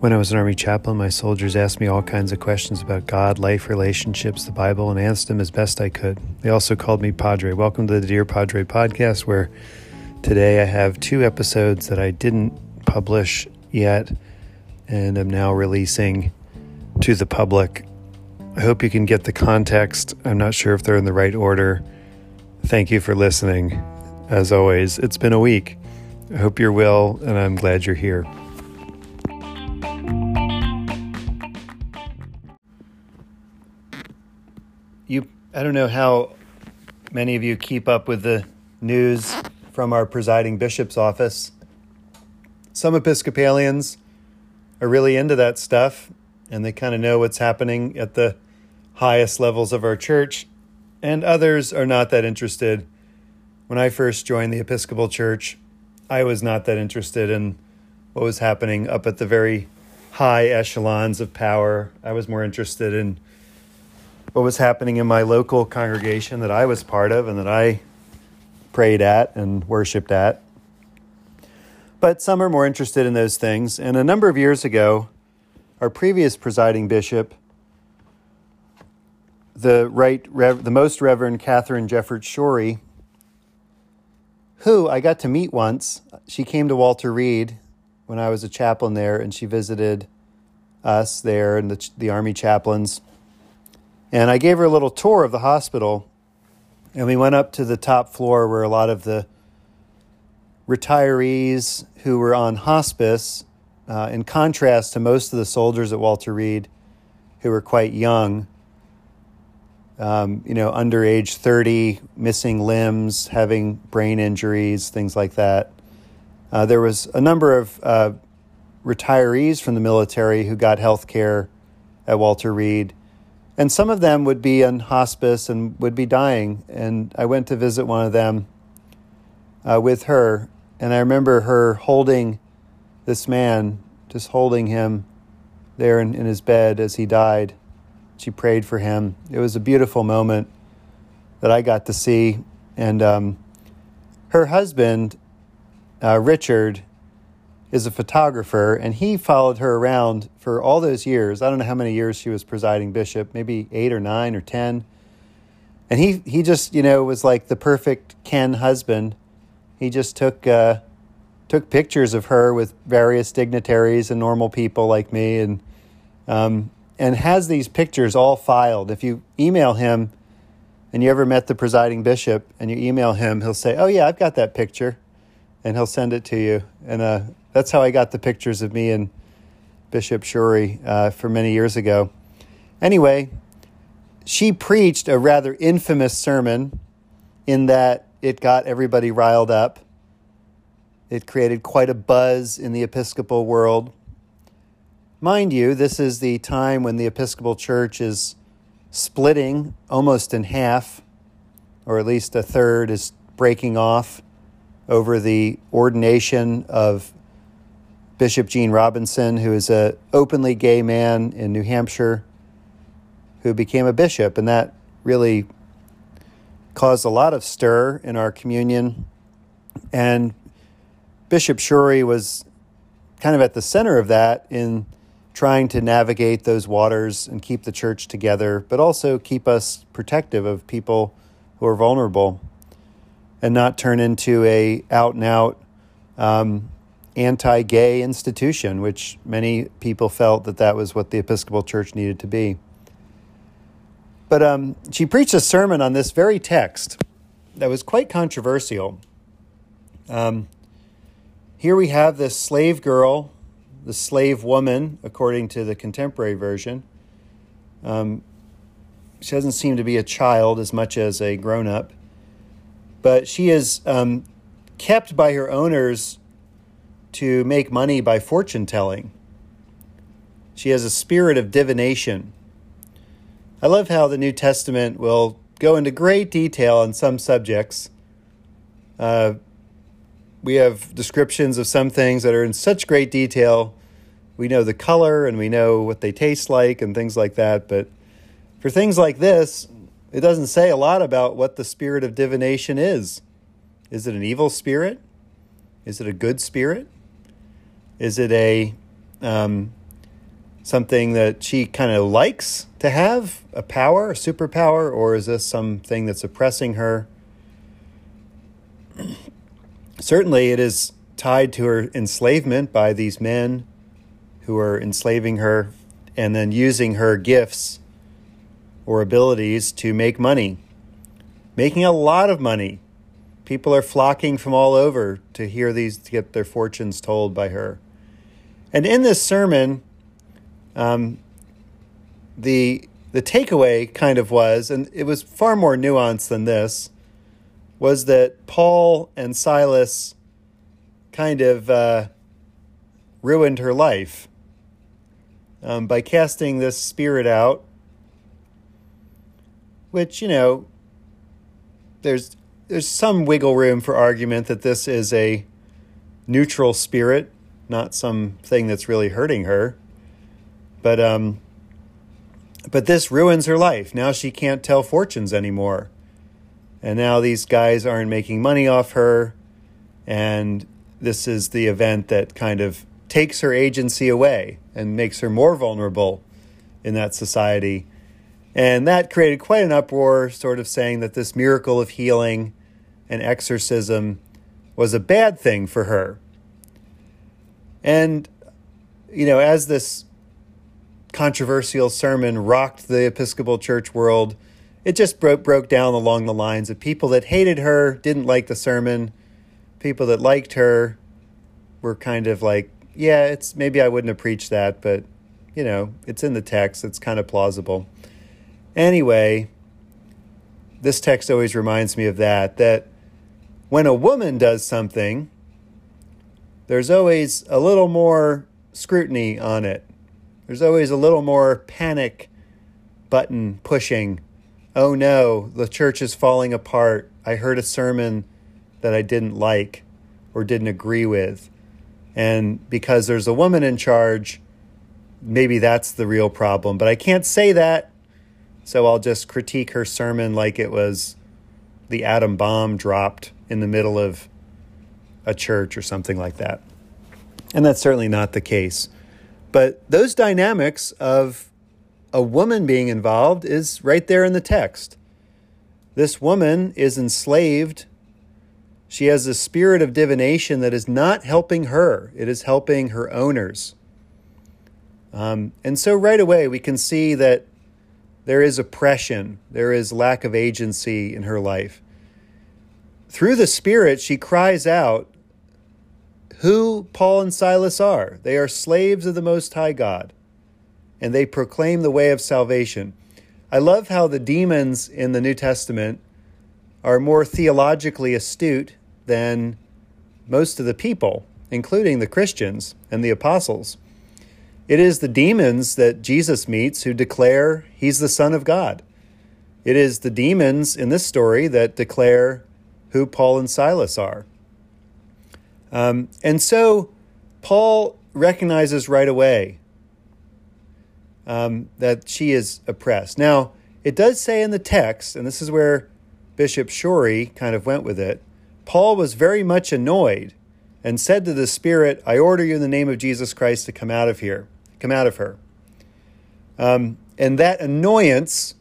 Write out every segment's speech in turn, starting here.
When I was an Army chaplain, my soldiers asked me all kinds of questions about God, life, relationships, the Bible, and answered them as best I could. They also called me Padre. Welcome to the Dear Padre podcast, where today I have two episodes that I didn't publish yet and am now releasing to the public. I hope you can get the context. I'm not sure if they're in the right order. Thank you for listening. As always, it's been a week. I hope you're well, and I'm glad you're here. You, I don't know how many of you keep up with the news from our presiding bishop's office. Some Episcopalians are really into that stuff and they kind of know what's happening at the highest levels of our church, and others are not that interested. When I first joined the Episcopal Church, I was not that interested in what was happening up at the very high echelons of power. I was more interested in what was happening in my local congregation that I was part of and that I prayed at and worshiped at. But some are more interested in those things. And a number of years ago, our previous presiding bishop, the right, Rev, the most Reverend Katharine Jefferts Schori, who I got to meet once. She came to Walter Reed when I was a chaplain there, and she visited us there and the, the Army chaplains. And I gave her a little tour of the hospital, and we went up to the top floor where a lot of the retirees who were on hospice, uh, in contrast to most of the soldiers at Walter Reed who were quite young, um, you know, under age 30, missing limbs, having brain injuries, things like that. Uh, there was a number of uh, retirees from the military who got health care at Walter Reed and some of them would be in hospice and would be dying. And I went to visit one of them uh, with her, and I remember her holding this man, just holding him there in, in his bed as he died. She prayed for him. It was a beautiful moment that I got to see. And um, her husband, uh, Richard, is a photographer, and he followed her around for all those years. I don't know how many years she was presiding bishop, maybe eight or nine or ten. And he, he just, you know, was like the perfect Ken husband. He just took uh, took pictures of her with various dignitaries and normal people like me, and um, and has these pictures all filed. If you email him, and you ever met the presiding bishop, and you email him, he'll say, "Oh yeah, I've got that picture," and he'll send it to you. And uh, that's how I got the pictures of me and Bishop Schori uh, for many years ago. Anyway, she preached a rather infamous sermon in that it got everybody riled up. It created quite a buzz in the Episcopal world. Mind you, this is the time when the Episcopal Church is splitting almost in half, or at least a third is breaking off over the ordination of Bishop Gene Robinson, who is a openly gay man in New Hampshire, who became a bishop, and that really caused a lot of stir in our communion. And Bishop Schori was kind of at the center of that in trying to navigate those waters and keep the church together, but also keep us protective of people who are vulnerable and not turn into a out and out um, anti gay institution, which many people felt that that was what the Episcopal Church needed to be. But um, she preached a sermon on this very text that was quite controversial. Um, here we have this slave girl, the slave woman, according to the contemporary version. Um, she doesn't seem to be a child as much as a grown up, but she is um, kept by her owners to make money by fortune telling. She has a spirit of divination. I love how the New Testament will go into great detail on some subjects. Uh, we have descriptions of some things that are in such great detail. We know the color and we know what they taste like and things like that. But for things like this, it doesn't say a lot about what the spirit of divination is. Is it an evil spirit? Is it a good spirit? Is it a um, something that she kind of likes to have a power, a superpower, or is this something that's oppressing her? Certainly, it is tied to her enslavement by these men who are enslaving her and then using her gifts or abilities to make money, making a lot of money. People are flocking from all over to hear these, to get their fortunes told by her. And in this sermon, um, the the takeaway kind of was, and it was far more nuanced than this, was that Paul and Silas kind of uh, ruined her life um, by casting this spirit out, which you know, there's there's some wiggle room for argument that this is a neutral spirit, not something that's really hurting her. But um, but this ruins her life. Now she can't tell fortunes anymore. And now these guys aren't making money off her. And this is the event that kind of takes her agency away and makes her more vulnerable in that society. And that created quite an uproar, sort of saying that this miracle of healing and exorcism was a bad thing for her. And, you know, as this controversial sermon rocked the Episcopal Church world. It just broke, broke down along the lines of people that hated her, didn't like the sermon. People that liked her were kind of like, yeah, it's maybe I wouldn't have preached that, but you know, it's in the text. It's kind of plausible. Anyway, this text always reminds me of that that when a woman does something, there's always a little more scrutiny on it. There's always a little more panic button pushing. Oh no, the church is falling apart. I heard a sermon that I didn't like or didn't agree with. And because there's a woman in charge, maybe that's the real problem. But I can't say that. So I'll just critique her sermon like it was the atom bomb dropped in the middle of a church or something like that. And that's certainly not the case. But those dynamics of a woman being involved is right there in the text. This woman is enslaved. She has a spirit of divination that is not helping her, it is helping her owners. Um, and so, right away, we can see that there is oppression, there is lack of agency in her life. Through the Spirit, she cries out who Paul and Silas are. They are slaves of the Most High God, and they proclaim the way of salvation. I love how the demons in the New Testament are more theologically astute than most of the people, including the Christians and the apostles. It is the demons that Jesus meets who declare he's the Son of God. It is the demons in this story that declare who Paul and Silas are. Um, and so Paul recognizes right away um, that she is oppressed. Now, it does say in the text, and this is where Bishop Schori kind of went with it Paul was very much annoyed and said to the Spirit, I order you in the name of Jesus Christ to come out of here, come out of her. Um, and that annoyance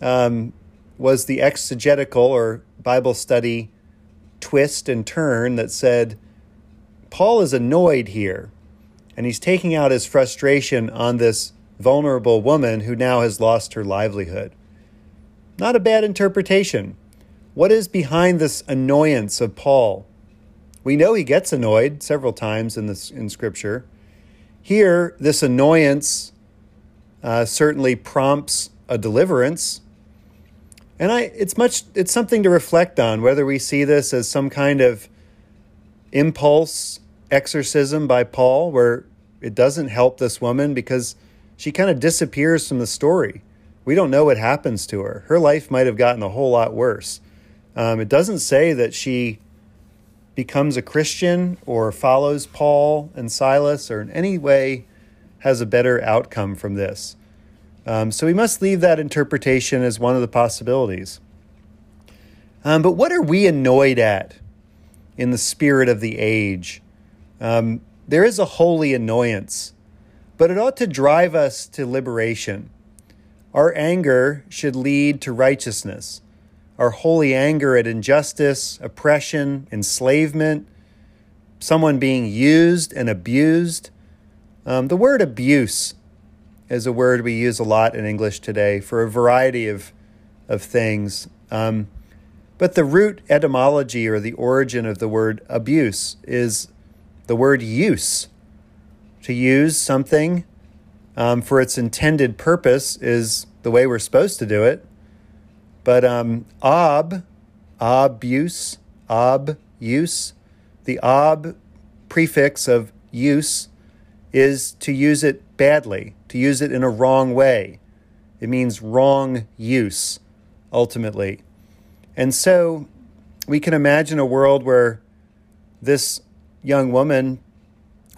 um, was the exegetical or Bible study twist and turn that said Paul is annoyed here, and he's taking out his frustration on this vulnerable woman who now has lost her livelihood. Not a bad interpretation. What is behind this annoyance of Paul? We know he gets annoyed several times in this in Scripture. Here, this annoyance uh, certainly prompts a deliverance and I, it's much, it's something to reflect on whether we see this as some kind of impulse exorcism by Paul, where it doesn't help this woman because she kind of disappears from the story. We don't know what happens to her. Her life might have gotten a whole lot worse. Um, it doesn't say that she becomes a Christian or follows Paul and Silas or in any way has a better outcome from this. Um, so we must leave that interpretation as one of the possibilities. Um, but what are we annoyed at in the spirit of the age? Um, there is a holy annoyance. but it ought to drive us to liberation. Our anger should lead to righteousness. Our holy anger at injustice, oppression, enslavement, someone being used and abused. Um, the word abuse is a word we use a lot in English today for a variety of, of things. Um, but the root etymology or the origin of the word abuse is the word use. To use something um, for its intended purpose is the way we're supposed to do it. But um, ob, abuse, ob, use, the ob prefix of use is to use it badly, to use it in a wrong way. It means wrong use, ultimately. And so we can imagine a world where this young woman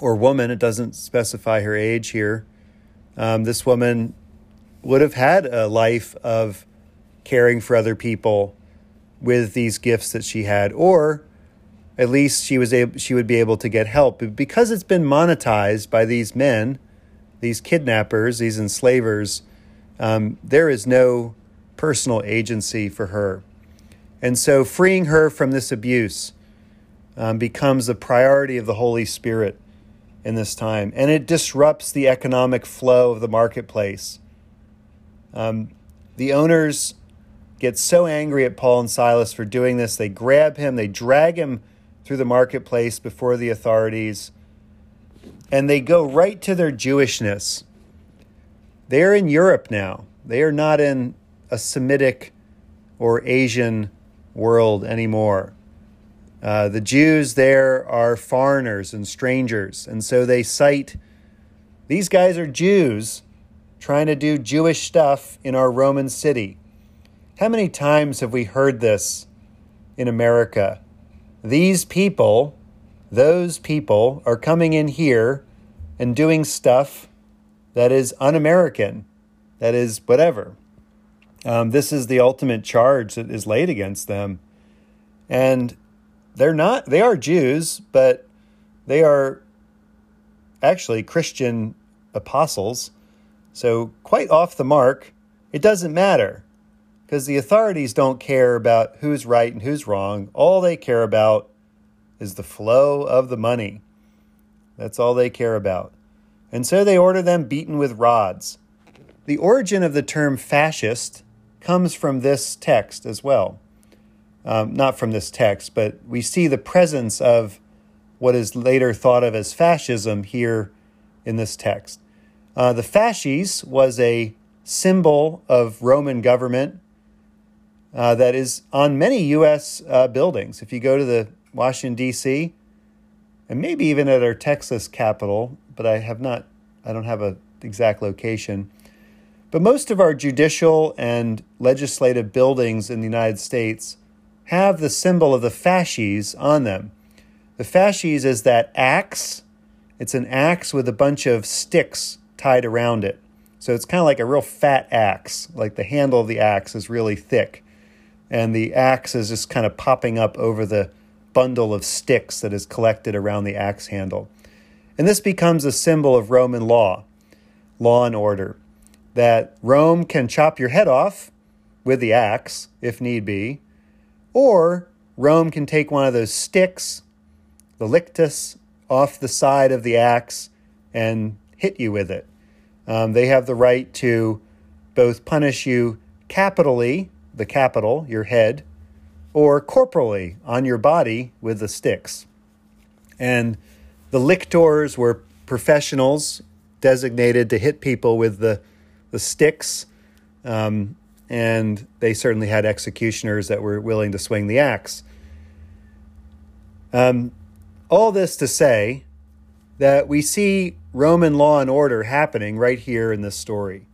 or woman, it doesn't specify her age here, um, this woman would have had a life of caring for other people with these gifts that she had, or at least she was able, she would be able to get help because it's been monetized by these men, these kidnappers, these enslavers. Um, there is no personal agency for her, and so freeing her from this abuse um, becomes a priority of the Holy Spirit in this time, and it disrupts the economic flow of the marketplace. Um, the owners get so angry at Paul and Silas for doing this, they grab him, they drag him through the marketplace before the authorities, and they go right to their Jewishness. They're in Europe now. They are not in a Semitic or Asian world anymore. Uh, the Jews there are foreigners and strangers, and so they cite these guys are Jews trying to do Jewish stuff in our Roman city. How many times have we heard this in America? These people, those people, are coming in here and doing stuff that is un American, that is whatever. Um, this is the ultimate charge that is laid against them. And they're not, they are Jews, but they are actually Christian apostles. So, quite off the mark, it doesn't matter because the authorities don't care about who's right and who's wrong. All they care about is the flow of the money. That's all they care about. And so they order them beaten with rods. The origin of the term fascist comes from this text as well um, not from this text, but we see the presence of what is later thought of as fascism here in this text. Uh, the fasces was a symbol of Roman government uh, that is on many U.S. Uh, buildings. If you go to the Washington, D.C., and maybe even at our Texas capital, but I have not, I don't have a exact location. But most of our judicial and legislative buildings in the United States have the symbol of the fasces on them. The fasces is that axe. It's an axe with a bunch of sticks tied around it. So it's kind of like a real fat axe, like the handle of the axe is really thick. And the axe is just kind of popping up over the bundle of sticks that is collected around the axe handle. And this becomes a symbol of Roman law, law and order, that Rome can chop your head off with the axe if need be, or Rome can take one of those sticks, the lictus, off the side of the axe and hit you with it. Um, they have the right to both punish you capitally, the capital, your head, or corporally on your body with the sticks. And the lictors were professionals designated to hit people with the, the sticks. Um, and they certainly had executioners that were willing to swing the axe. Um, all this to say that we see Roman law and order happening right here in this story.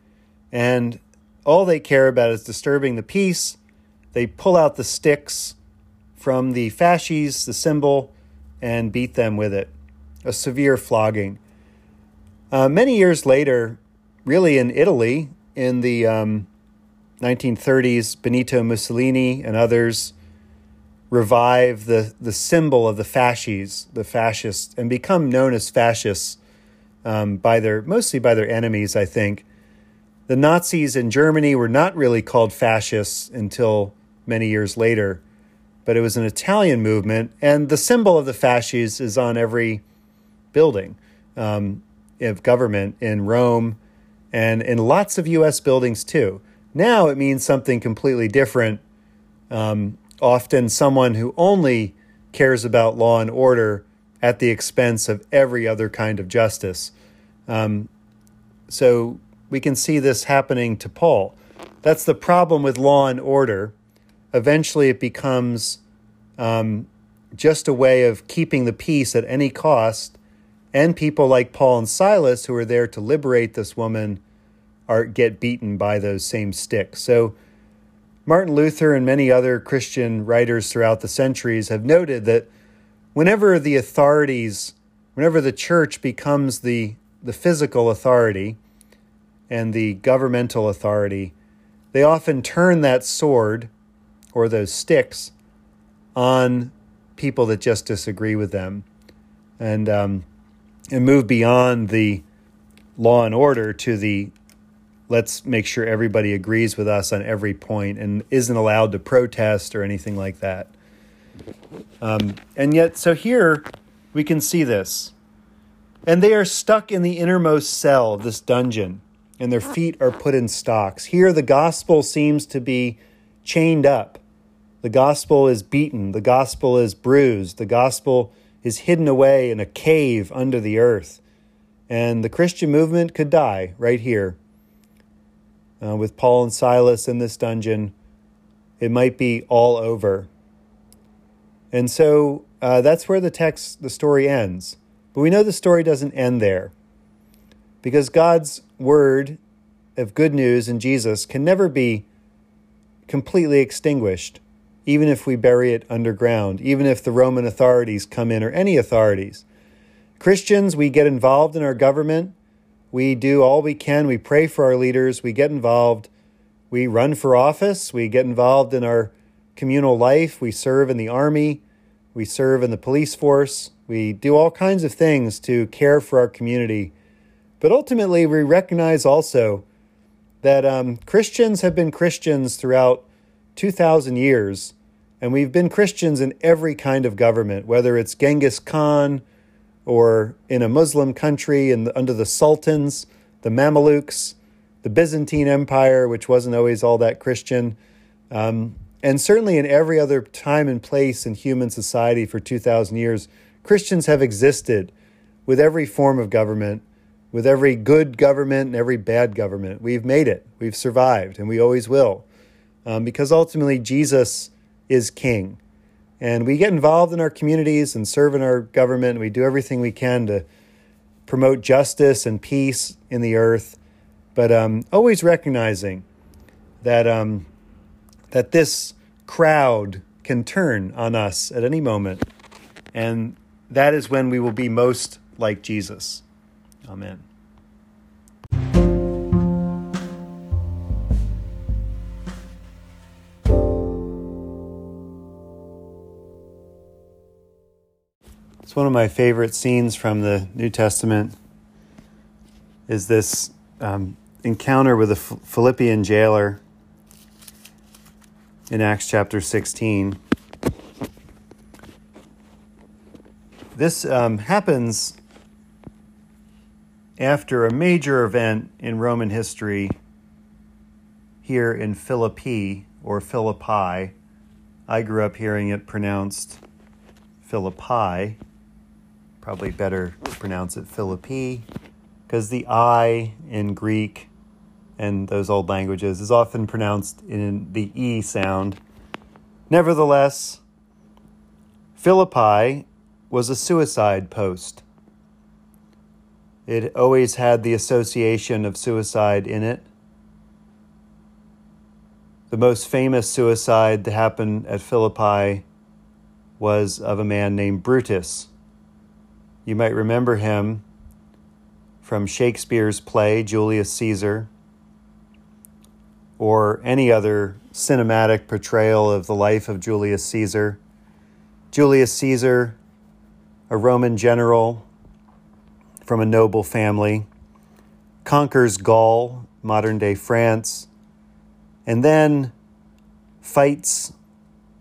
And all they care about is disturbing the peace. They pull out the sticks from the fasces, the symbol, and beat them with it. A severe flogging. Uh, many years later, really in Italy, in the um, 1930s, Benito Mussolini and others revive the, the symbol of the fasces, the fascists, and become known as fascists um, by their mostly by their enemies. I think the Nazis in Germany were not really called fascists until many years later, but it was an Italian movement, and the symbol of the fasces is on every building um, of government in Rome and in lots of U.S. buildings too. Now it means something completely different. Um, often, someone who only cares about law and order at the expense of every other kind of justice. Um, so we can see this happening to Paul. That's the problem with law and order. Eventually, it becomes um, just a way of keeping the peace at any cost. And people like Paul and Silas, who are there to liberate this woman, are get beaten by those same sticks. So, Martin Luther and many other Christian writers throughout the centuries have noted that whenever the authorities, whenever the church becomes the, the physical authority and the governmental authority, they often turn that sword or those sticks on people that just disagree with them and, um, and move beyond the law and order to the let's make sure everybody agrees with us on every point and isn't allowed to protest or anything like that. Um, and yet, so here we can see this. And they are stuck in the innermost cell of this dungeon, and their feet are put in stocks. Here, the gospel seems to be chained up. The gospel is beaten. The gospel is bruised. The gospel is hidden away in a cave under the earth. And the Christian movement could die right here. Uh, with Paul and Silas in this dungeon, it might be all over. And so uh, that's where the text, the story ends. But we know the story doesn't end there because God's word of good news in Jesus can never be completely extinguished, even if we bury it underground, even if the Roman authorities come in or any authorities. Christians, we get involved in our government. We do all we can. We pray for our leaders. We get involved. We run for office. We get involved in our communal life. We serve in the army. We serve in the police force. We do all kinds of things to care for our community. But ultimately, we recognize also that um, Christians have been Christians throughout 2,000 years, and we've been Christians in every kind of government, whether it's Genghis Khan or in a Muslim country and under the sultans, the Mamelukes, the Byzantine Empire, which wasn't always all that Christian. Um, and certainly in every other time and place in human society for 2,000 years, Christians have existed with every form of government, with every good government and every bad government. We've made it, we've survived, and we always will. Um, because ultimately, Jesus is king. And we get involved in our communities and serve in our government, we do everything we can to promote justice and peace in the earth, but um, always recognizing that, um, that this crowd can turn on us at any moment. And that is when we will be most like Jesus. Amen. One of my favorite scenes from the New Testament is this um, encounter with a Philippian jailer in Acts chapter 16. This um, happens after a major event in Roman history here in Philippi or Philippi. I grew up hearing it pronounced Philippi. Probably better to pronounce it Philippi because the I in Greek and those old languages is often pronounced in the E sound. Nevertheless, Philippi was a suicide post. It always had the association of suicide in it. The most famous suicide to happen at Philippi was of a man named Brutus. You might remember him from Shakespeare's play, Julius Caesar or any other cinematic portrayal of the life of Julius Caesar. Julius Caesar, a Roman general, from a noble family, conquers Gaul, modern day France, and then fights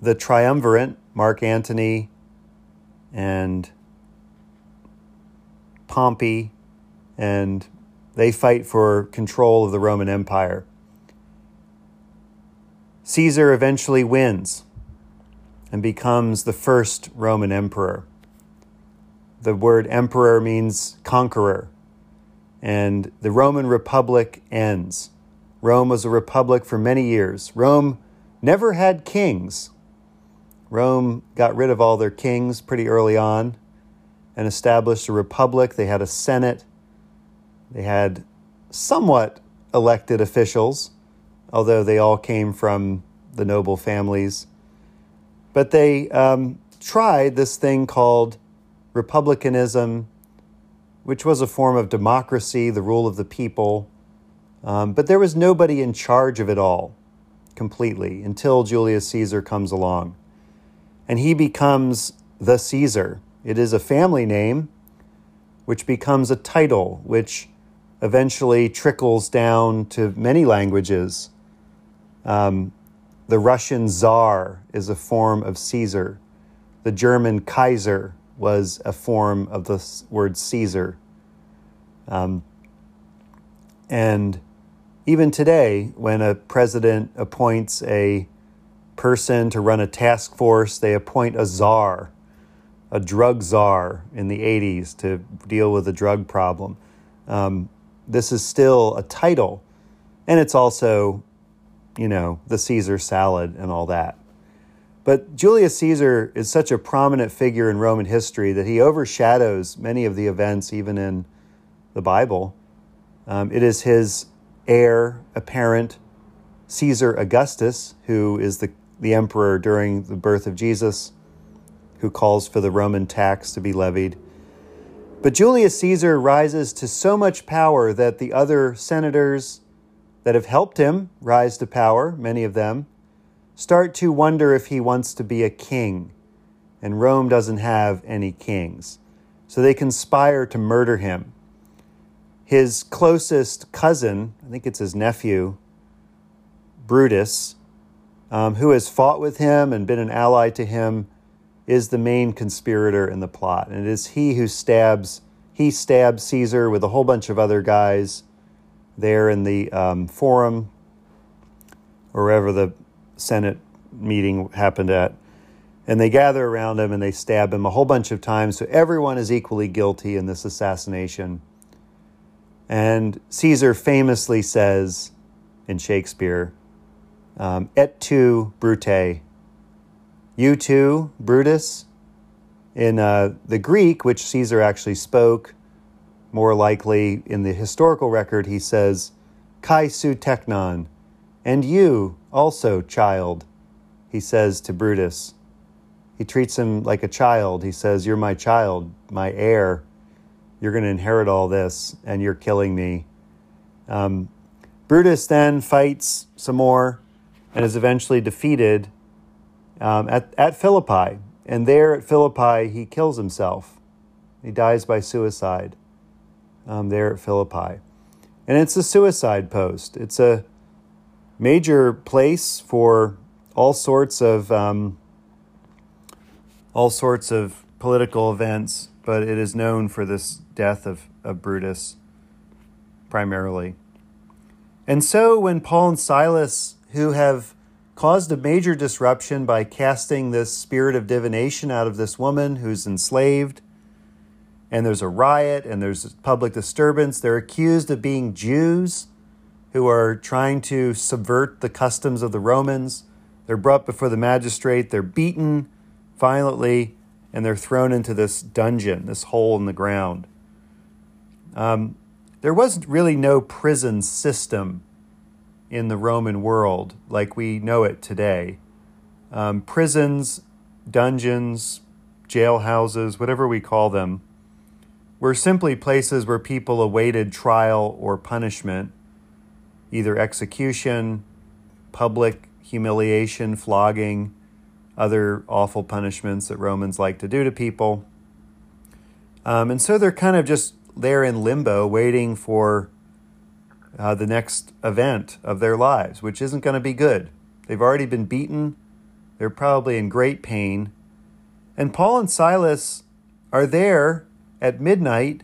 the triumvirate, Mark Antony and Pompey, and they fight for control of the Roman Empire. Caesar eventually wins and becomes the first Roman emperor. The word emperor means conqueror, and the Roman Republic ends. Rome was a republic for many years. Rome never had kings. Rome got rid of all their kings pretty early on and established a republic. They had a senate. They had somewhat elected officials, although they all came from the noble families. But they um, tried this thing called republicanism, which was a form of democracy, the rule of the people. Um, but there was nobody in charge of it all completely until Julius Caesar comes along. And he becomes the Caesar. It is a family name, which becomes a title, which eventually trickles down to many languages. Um, the Russian Tsar is a form of Caesar. The German Kaiser was a form of the word Caesar. Um, and even today, when a president appoints a person to run a task force, they appoint a czar, a drug czar in the 80s to deal with the drug problem. Um, this is still a title, and it's also, you know, the Caesar salad and all that. But Julius Caesar is such a prominent figure in Roman history that he overshadows many of the events, even in the Bible. Um, it is his heir apparent, Caesar Augustus, who is the, the emperor during the birth of Jesus, who calls for the Roman tax to be levied. But Julius Caesar rises to so much power that the other senators that have helped him rise to power, many of them, start to wonder if he wants to be a king. And Rome doesn't have any kings. So they conspire to murder him. His closest cousin, I think it's his nephew, Brutus, um, who has fought with him and been an ally to him, is the main conspirator in the plot. And it is he who stabs, he stabs Caesar with a whole bunch of other guys there in the um, forum or wherever the Senate meeting happened at. And they gather around him and they stab him a whole bunch of times. So everyone is equally guilty in this assassination. And Caesar famously says in Shakespeare, um, et tu, Brute, you too, Brutus. In uh, the Greek, which Caesar actually spoke, more likely in the historical record, he says, Kai su teknon, and you also, child, he says to Brutus. He treats him like a child. He says, You're my child, my heir. You're going to inherit all this, and you're killing me. Um, Brutus then fights some more and is eventually defeated um, at, at Philippi. And there at Philippi, he kills himself. He dies by suicide um, there at Philippi. And it's a suicide post. It's a major place for all sorts of um, all sorts of political events, but it is known for this death of, of Brutus primarily. And so when Paul and Silas, who have caused a major disruption by casting this spirit of divination out of this woman who's enslaved, and there's a riot and there's public disturbance, they're accused of being Jews who are trying to subvert the customs of the Romans. They're brought before the magistrate, they're beaten violently, and they're thrown into this dungeon, this hole in the ground. Um, there was really no prison system in the Roman world like we know it today. Um, prisons, dungeons, jailhouses, whatever we call them, were simply places where people awaited trial or punishment, either execution, public humiliation, flogging, other awful punishments that Romans like to do to people. Um, and so they're kind of just there in limbo waiting for uh, the next event of their lives, which isn't going to be good. They've already been beaten, they're probably in great pain. And Paul and Silas are there at midnight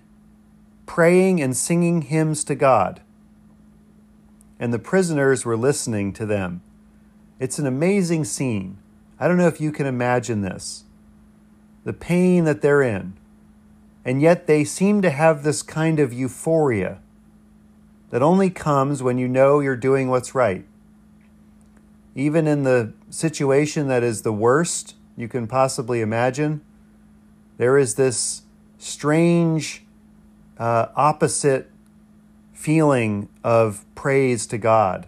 praying and singing hymns to God. And the prisoners were listening to them. It's an amazing scene. I don't know if you can imagine this the pain that they're in. And yet they seem to have this kind of euphoria that only comes when you know you're doing what's right. Even in the situation that is the worst you can possibly imagine, there is this strange uh, opposite feeling of praise to God.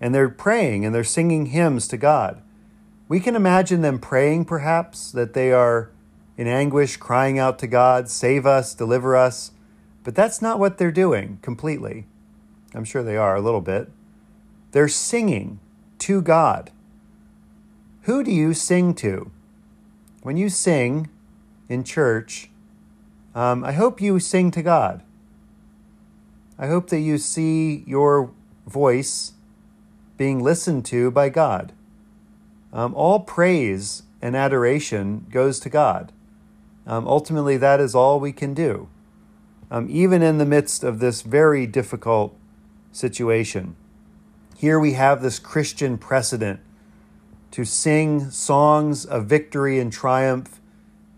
And they're praying and they're singing hymns to God. We can imagine them praying, perhaps, that they are in anguish, crying out to God, Save us, deliver us. But that's not what they're doing completely. I'm sure they are a little bit. They're singing to God. Who do you sing to? When you sing in church, um, I hope you sing to God. I hope that you see your voice being listened to by God. Um, all praise and adoration goes to God. Um, ultimately, that is all we can do, um, even in the midst of this very difficult situation. Here we have this Christian precedent to sing songs of victory and triumph,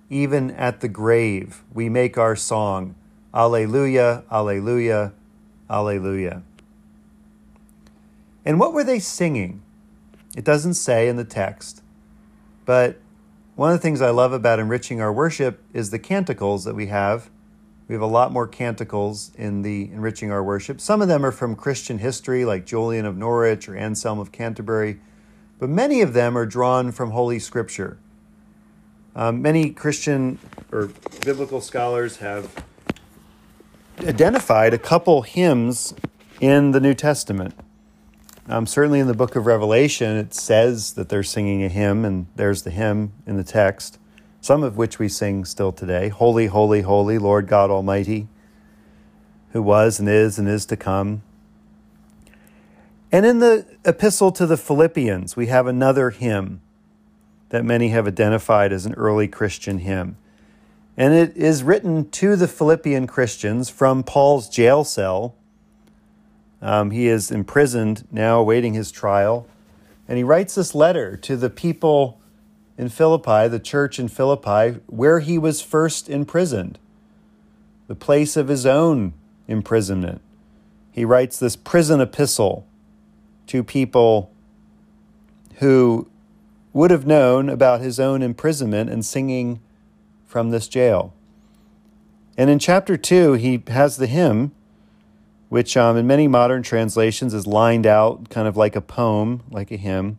even at the grave. We make our song, Alleluia, Alleluia, Alleluia. And what were they singing? It doesn't say in the text, but one of the things I love about enriching our worship is the canticles that we have. We have a lot more canticles in the enriching our worship. Some of them are from Christian history, like Julian of Norwich or Anselm of Canterbury, but many of them are drawn from Holy Scripture. Um, many Christian or biblical scholars have identified a couple hymns in the New Testament. Um, certainly in the book of Revelation, it says that they're singing a hymn, and there's the hymn in the text, some of which we sing still today Holy, holy, holy, Lord God Almighty, who was and is and is to come. And in the epistle to the Philippians, we have another hymn that many have identified as an early Christian hymn. And it is written to the Philippian Christians from Paul's jail cell um, he is imprisoned now, awaiting his trial. And he writes this letter to the people in Philippi, the church in Philippi, where he was first imprisoned, the place of his own imprisonment. He writes this prison epistle to people who would have known about his own imprisonment and singing from this jail. And in chapter 2, he has the hymn which um, in many modern translations is lined out kind of like a poem, like a hymn.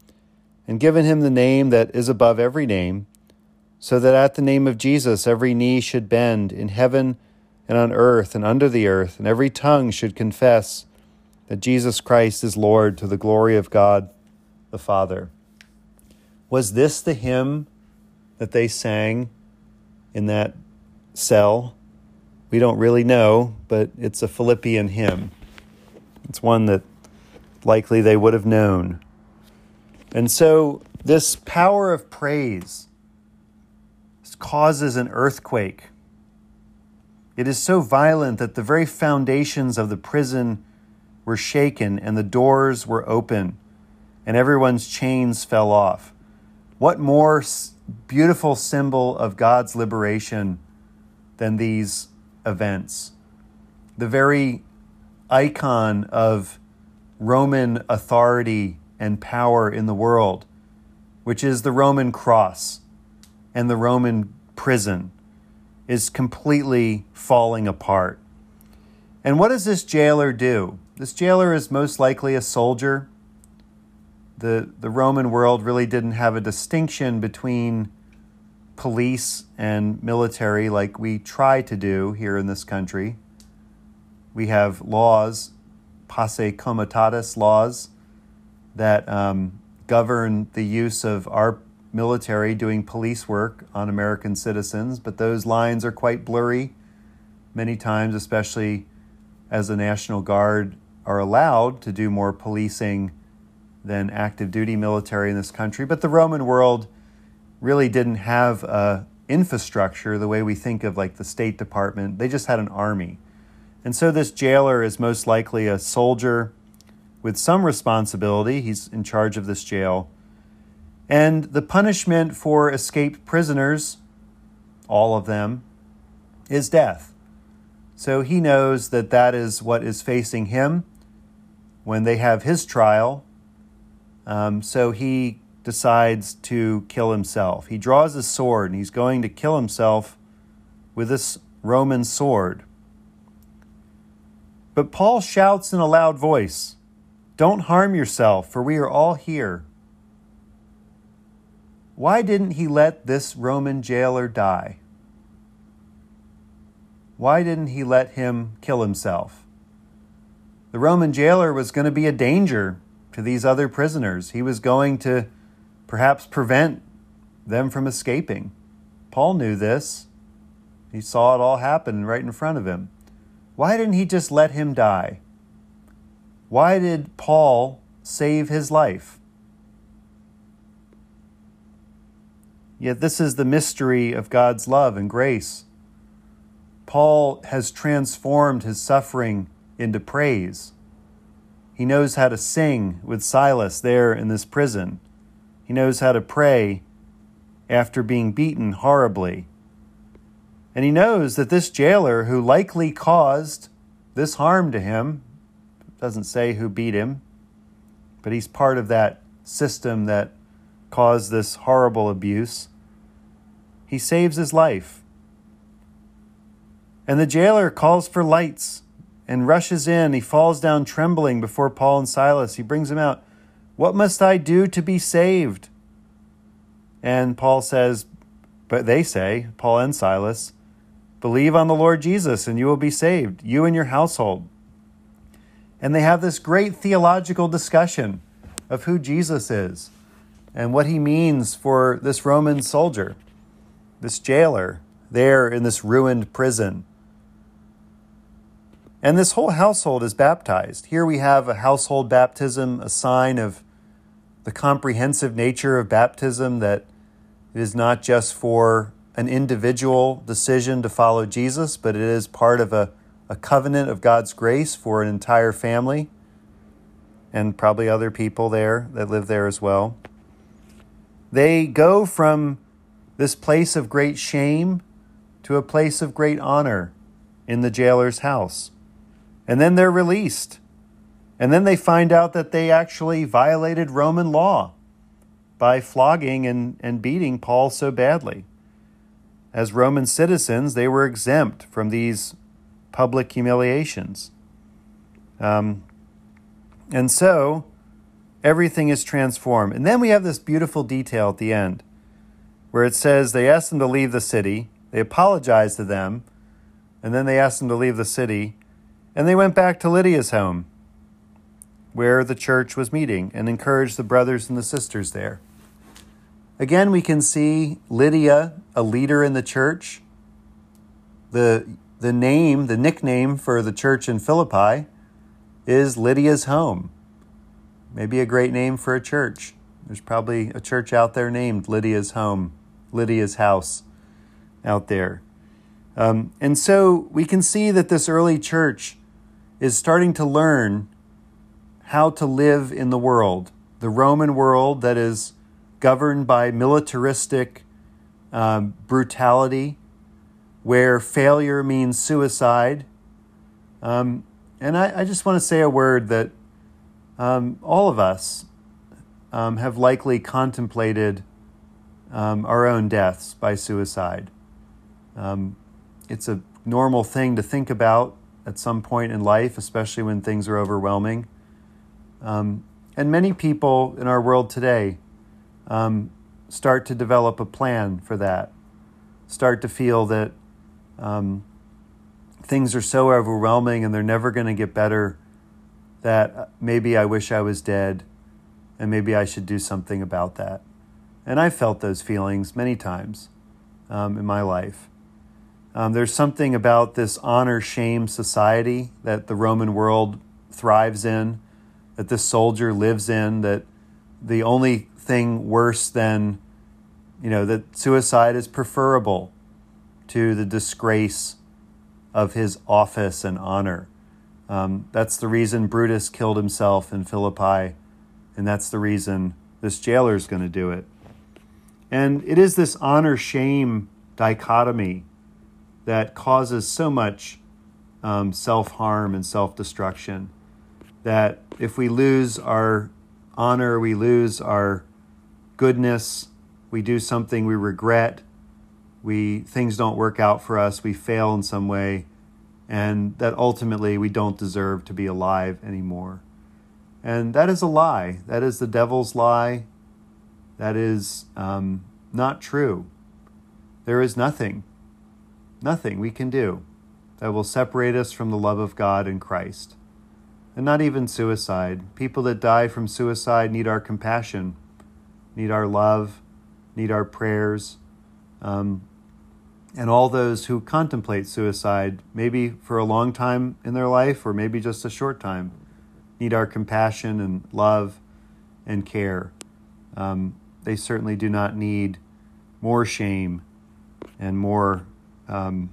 and given him the name that is above every name, so that at the name of Jesus every knee should bend in heaven and on earth and under the earth, and every tongue should confess that Jesus Christ is Lord to the glory of God the Father. Was this the hymn that they sang in that cell? We don't really know, but it's a Philippian hymn. It's one that likely they would have known. And so, this power of praise causes an earthquake. It is so violent that the very foundations of the prison were shaken and the doors were open and everyone's chains fell off. What more beautiful symbol of God's liberation than these events. The very icon of Roman authority and power in the world, which is the Roman cross and the Roman prison, is completely falling apart. And what does this jailer do? This jailer is most likely a soldier. The, the Roman world really didn't have a distinction between police and military like we try to do here in this country. We have laws, posse comitatus laws, that um, govern the use of our military doing police work on American citizens, but those lines are quite blurry many times, especially as the National Guard are allowed to do more policing than active duty military in this country. But the Roman world really didn't have a infrastructure the way we think of like the State Department. They just had an army. And so this jailer is most likely a soldier with some responsibility. He's in charge of this jail. And the punishment for escaped prisoners, all of them, is death. So he knows that that is what is facing him when they have his trial. Um, so he decides to kill himself. He draws his sword and he's going to kill himself with this Roman sword. But Paul shouts in a loud voice, Don't harm yourself, for we are all here. Why didn't he let this Roman jailer die? Why didn't he let him kill himself? The Roman jailer was going to be a danger to these other prisoners. He was going to perhaps prevent them from escaping. Paul knew this. He saw it all happen right in front of him. Why didn't he just let him die? Why did Paul save his life? Yet, this is the mystery of God's love and grace. Paul has transformed his suffering into praise. He knows how to sing with Silas there in this prison. He knows how to pray after being beaten horribly. And he knows that this jailer, who likely caused this harm to him, doesn't say who beat him, but he's part of that system that caused this horrible abuse. He saves his life. And the jailer calls for lights and rushes in. He falls down trembling before Paul and Silas. He brings them out. What must I do to be saved? And Paul says, but they say, Paul and Silas, believe on the Lord Jesus and you will be saved, you and your household. And they have this great theological discussion of who Jesus is and what he means for this Roman soldier, this jailer there in this ruined prison. And this whole household is baptized. Here we have a household baptism, a sign of the comprehensive nature of baptism that it is not just for an individual decision to follow Jesus, but it is part of a, a covenant of God's grace for an entire family and probably other people there that live there as well. They go from this place of great shame to a place of great honor in the jailer's house. And then they're released. And then they find out that they actually violated Roman law by flogging and, and beating Paul so badly. As Roman citizens, they were exempt from these public humiliations. Um, and so everything is transformed. And then we have this beautiful detail at the end where it says they asked them to leave the city, they apologized to them, and then they asked them to leave the city, and they went back to Lydia's home where the church was meeting and encouraged the brothers and the sisters there. Again, we can see Lydia, a leader in the church. The, the name, the nickname for the church in Philippi is Lydia's home. Maybe a great name for a church. There's probably a church out there named Lydia's home, Lydia's house out there. Um, and so we can see that this early church is starting to learn how to live in the world, the Roman world that is governed by militaristic um, brutality, where failure means suicide. Um, and I, I, just want to say a word that um, all of us um, have likely contemplated um, our own deaths by suicide. Um, it's a normal thing to think about at some point in life, especially when things are overwhelming. Um, and many people in our world today start to develop a plan for that, start to feel that um, things are so overwhelming and they're never going to get better that maybe I wish I was dead and maybe I should do something about that. And I felt those feelings many times um, in my life. Um, there's something about this honor shame society that the Roman world thrives in, that this soldier lives in, that the only thing worse than, you know, that suicide is preferable to the disgrace of his office and honor. Um, that's the reason Brutus killed himself in Philippi, and that's the reason this jailer is going to do it. And it is this honor shame dichotomy that causes so much um, self harm and self destruction that if we lose our honor, we lose our goodness, we do something we regret, we things don't work out for us, we fail in some way, and that ultimately we don't deserve to be alive anymore. And that is a lie. That is the devil's lie. That is um, not true. There is nothing nothing we can do that will separate us from the love of God and Christ. And not even suicide. People that die from suicide need our compassion, need our love, need our prayers. Um, and all those who contemplate suicide, maybe for a long time in their life or maybe just a short time, need our compassion and love and care. Um, they certainly do not need more shame and more um,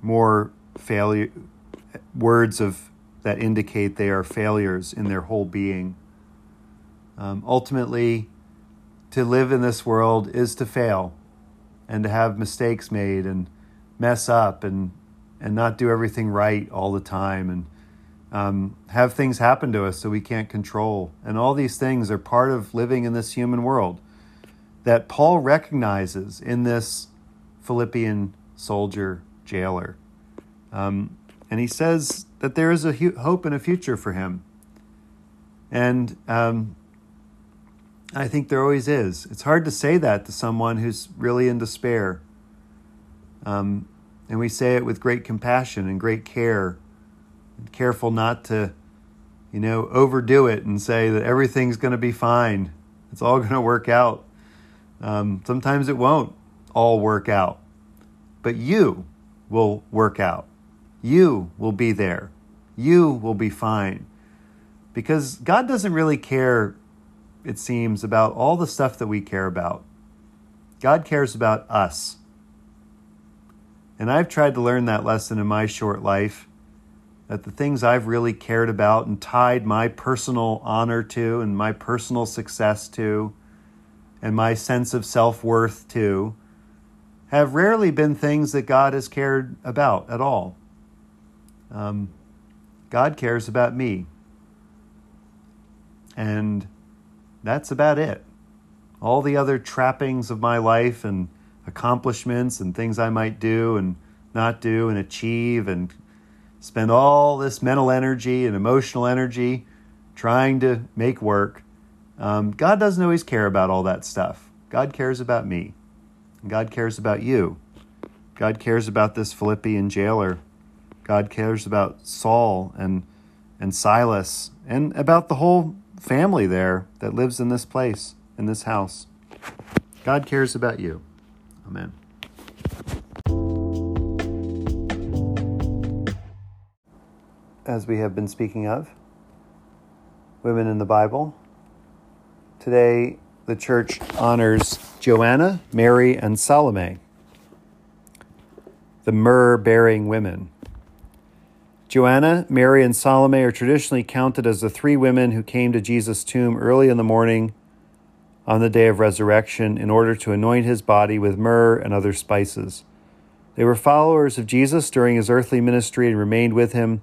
more failure words of that indicate they are failures in their whole being. Um, ultimately, to live in this world is to fail and to have mistakes made and mess up and and not do everything right all the time and um, have things happen to us that we can't control. And all these things are part of living in this human world that Paul recognizes in this Philippian soldier, jailer. Um, and he says that there is a hope and a future for him. And um, I think there always is. It's hard to say that to someone who's really in despair. Um, and we say it with great compassion and great care, and careful not to, you know, overdo it and say that everything's going to be fine. It's all going to work out. Um, sometimes it won't all work out but you will work out. You will be there. You will be fine. Because God doesn't really care, it seems, about all the stuff that we care about. God cares about us. And I've tried to learn that lesson in my short life that the things I've really cared about and tied my personal honor to and my personal success to and my sense of self worth to have rarely been things that God has cared about at all. Um, God cares about me. And that's about it. All the other trappings of my life and accomplishments and things I might do and not do and achieve and spend all this mental energy and emotional energy trying to make work. Um, God doesn't always care about all that stuff. God cares about me. God cares about you. God cares about this Philippian jailer. God cares about Saul and and Silas and about the whole family there that lives in this place, in this house. God cares about you. Amen. As we have been speaking of, women in the Bible, today the church honors Joanna, Mary, and Salome, the myrrh bearing women. Joanna, Mary, and Salome are traditionally counted as the three women who came to Jesus' tomb early in the morning on the day of resurrection in order to anoint his body with myrrh and other spices. They were followers of Jesus during his earthly ministry and remained with him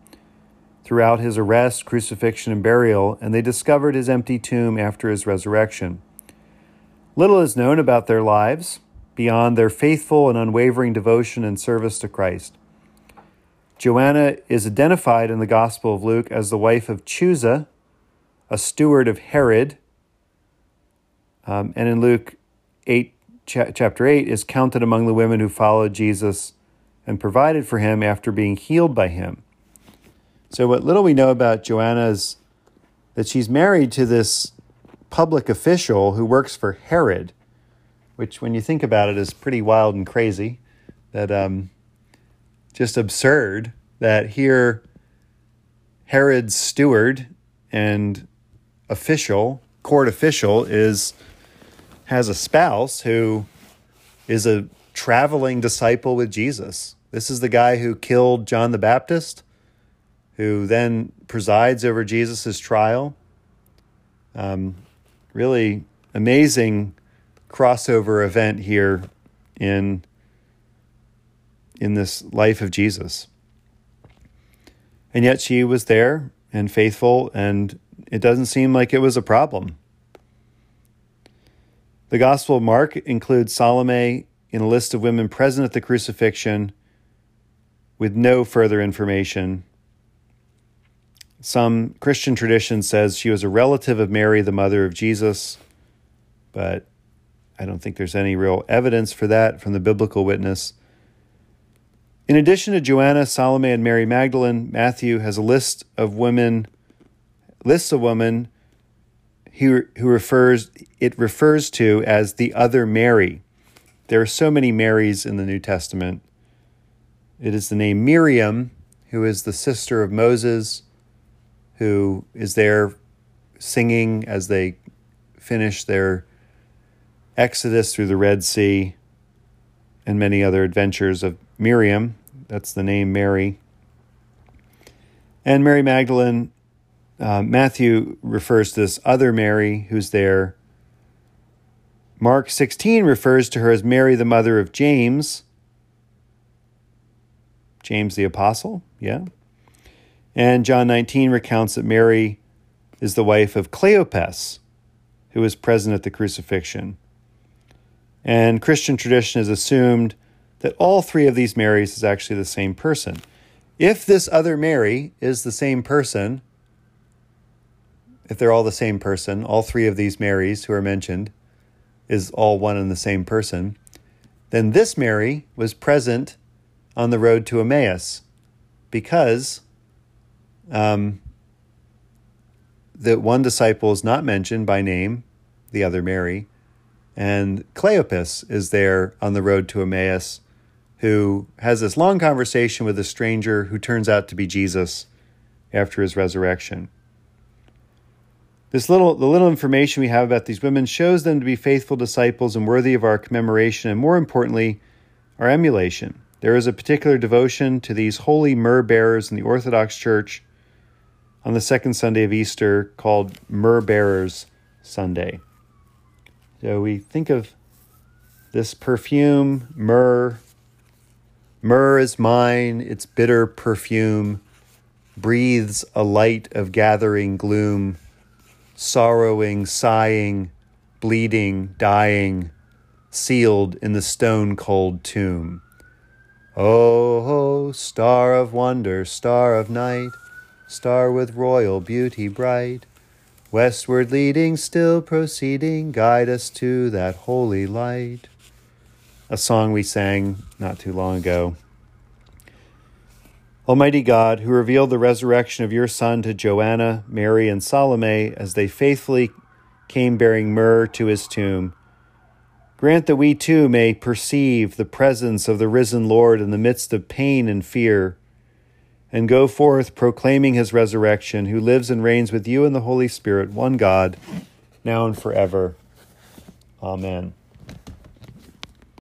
throughout his arrest, crucifixion, and burial, and they discovered his empty tomb after his resurrection. Little is known about their lives beyond their faithful and unwavering devotion and service to Christ. Joanna is identified in the Gospel of Luke as the wife of Chuza, a steward of Herod. Um, and in Luke 8, cha- chapter 8, is counted among the women who followed Jesus and provided for him after being healed by him. So, what little we know about Joanna is that she's married to this public official who works for Herod, which, when you think about it, is pretty wild and crazy. That um, just absurd that here Herod's steward and official, court official, is has a spouse who is a traveling disciple with Jesus. This is the guy who killed John the Baptist, who then presides over Jesus' trial. Um, really amazing crossover event here in in this life of Jesus. And yet she was there and faithful, and it doesn't seem like it was a problem. The Gospel of Mark includes Salome in a list of women present at the crucifixion with no further information. Some Christian tradition says she was a relative of Mary, the mother of Jesus, but I don't think there's any real evidence for that from the biblical witness. In addition to Joanna, Salome, and Mary Magdalene, Matthew has a list of women, lists of women who, who refers it refers to as the other Mary. There are so many Marys in the New Testament. It is the name Miriam, who is the sister of Moses, who is there singing as they finish their exodus through the Red Sea and many other adventures of Miriam. That's the name Mary. And Mary Magdalene, uh, Matthew refers to this other Mary who's there. Mark 16 refers to her as Mary, the mother of James. James the Apostle, yeah. And John 19 recounts that Mary is the wife of Cleopas, who was present at the crucifixion. And Christian tradition has assumed that all three of these Marys is actually the same person. If this other Mary is the same person, if they're all the same person, all three of these Marys who are mentioned is all one and the same person, then this Mary was present on the road to Emmaus because um, the one disciple is not mentioned by name, the other Mary, and Cleopas is there on the road to Emmaus who has this long conversation with a stranger who turns out to be Jesus after his resurrection. This little the little information we have about these women shows them to be faithful disciples and worthy of our commemoration and more importantly, our emulation. There is a particular devotion to these holy myrrh bearers in the Orthodox Church on the second Sunday of Easter called Myrrh Bearers Sunday. So we think of this perfume, myrrh, Myrrh is mine, its bitter perfume breathes a light of gathering gloom, sorrowing, sighing, bleeding, dying, sealed in the stone cold tomb. Oh, star of wonder, star of night, star with royal beauty bright, westward leading, still proceeding, guide us to that holy light a song we sang not too long ago. Almighty God, who revealed the resurrection of your Son to Joanna, Mary, and Salome as they faithfully came bearing myrrh to his tomb, grant that we too may perceive the presence of the risen Lord in the midst of pain and fear, and go forth proclaiming his resurrection, who lives and reigns with you in the Holy Spirit, one God, now and forever. Amen.